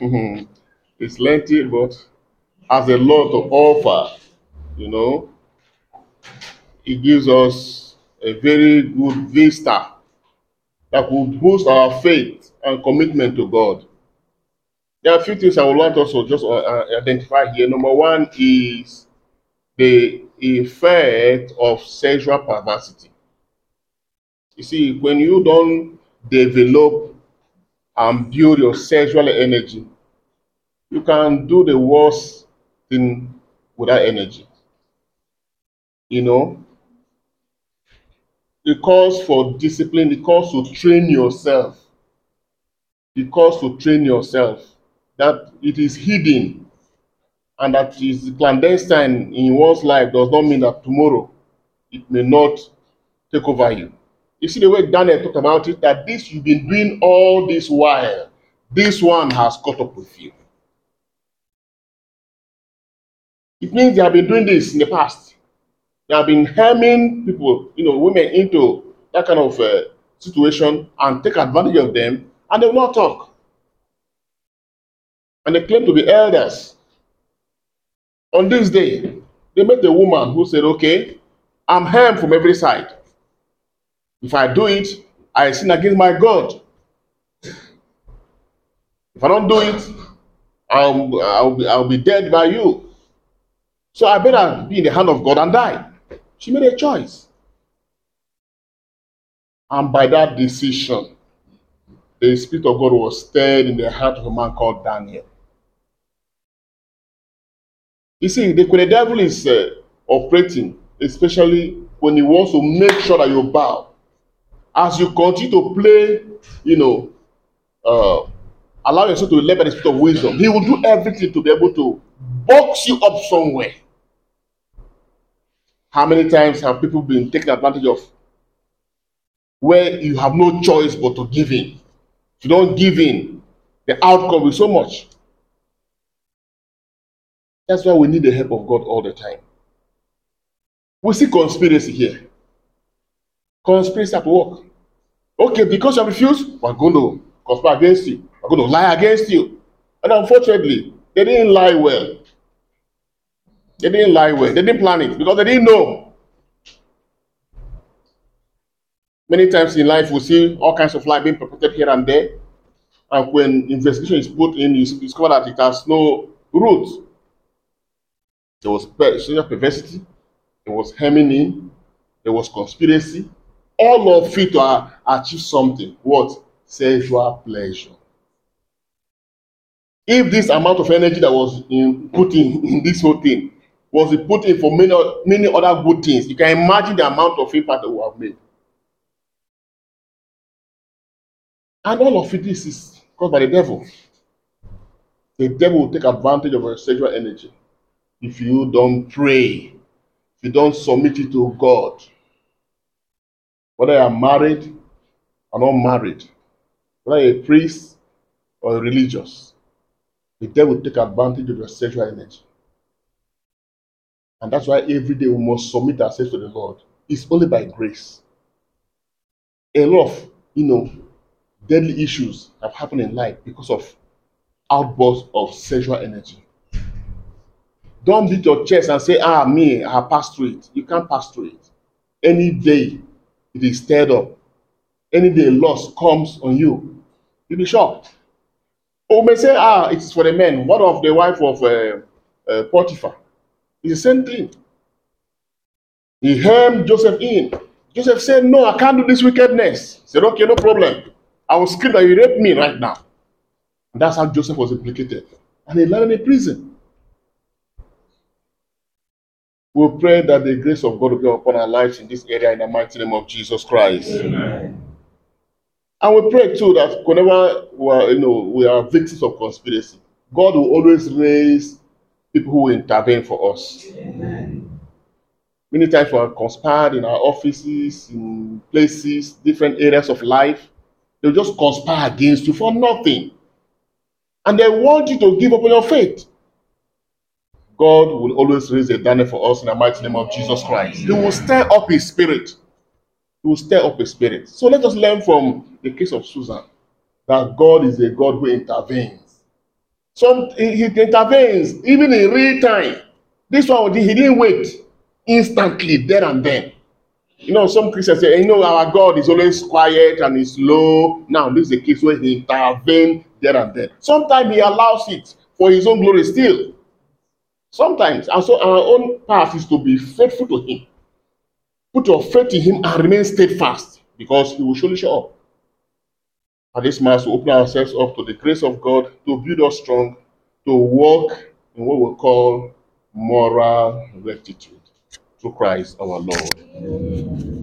It's lengthy, but has a lot to offer. You know, it gives us a very good vista that will boost our faith and commitment to God. There are a few things I would like to just uh, uh, identify here. Number one is the effect of sexual perversity. You see, when you don't develop and build your sexual energy, you can do the worst thing without energy. You know, it calls for discipline, it calls to train yourself. It calls to train yourself that it is hidden and that is clandestine in one's life does not mean that tomorrow it may not take over you. You see the way Daniel talked about it, that this you've been doing all this while, this one has caught up with you. It means they have been doing this in the past. They have been harming people, you know, women into that kind of uh, situation and take advantage of them, and they will not talk. And they claim to be elders. On this day, they met a woman who said, Okay, I'm harmed from every side. If I do it, I sin against my God. If I don't do it, I'll, I'll, I'll be dead by you. So I better be in the hand of God and die. She made a choice. And by that decision, the Spirit of God was stirred in the heart of a man called Daniel. You see, the, when the devil is uh, operating, especially when he wants to make sure that you bow, as you continue to play, you know, uh, allow yourself to be led by the spirit of wisdom, he will do everything to be able to box you up somewhere. How many times have people been taken advantage of where you have no choice but to give in? If you don't give in, the outcome is so much. That's why we need the help of God all the time. We see conspiracy here. Conspiracy at work. Okay, because you refuse, we're going to conspire against you. We're going to lie against you. And unfortunately, they didn't lie well. They didn't lie well. They didn't plan it because they didn't know. Many times in life, we see all kinds of lies being perpetrated here and there. And when investigation is put in, you discover that it has no root. There was sexual perversity, there was hemming in, there was conspiracy, all of it to achieve something. What? Sexual pleasure. If this amount of energy that was in, put in, in this whole thing was put in for many, many other good things, you can imagine the amount of impact that we have made. And all of this is caused by the devil. The devil will take advantage of your sexual energy if you don't pray, if you don't submit it to God. Whether you are married or not married, whether you're a priest or religious, the devil take advantage of your sexual energy. And that's why every day we must submit ourselves to the Lord. It's only by grace. A lot of, you know, deadly issues have happened in life because of outbursts of sexual energy. Don't beat your chest and say, ah, me, I passed through it. You can't pass through it. Any day it is stirred up, any day loss comes on you, you'll be shocked. Or may say, ah, it's for the men. What of the wife of uh, uh, Potiphar? It's the same thing. He hemmed Joseph in. Joseph said, No, I can't do this wickedness. He said, Okay, no problem. I will scream that you rape me right now. And that's how Joseph was implicated. And he landed in prison. We pray that the grace of God will be upon our lives in this area in the mighty name of Jesus Christ. Amen. And we pray too that whenever we are, you know, we are victims of conspiracy, God will always raise people who intervene for us. Amen. Many times we are conspired in our offices, in places, different areas of life. They'll just conspire against you for nothing. And they want you to give up on your faith. God will always raise a banner for us in the mighty name of Jesus Christ. He will stir up his spirit. He will stir up his spirit. So let us learn from the case of Susan that God is a God who intervenes. Some he, he intervenes even in real time. This one he didn't wait instantly there and then. You know, some Christians say, you know, our God is always quiet and is slow. Now, this is a case where he intervenes there and then. Sometimes he allows it for his own glory still. Sometimes. And so our own path is to be faithful to him. Put your faith in him and remain steadfast because he will surely show up. At this mass, we open ourselves up to the grace of God to build us strong, to walk in what we call moral rectitude through Christ our Lord.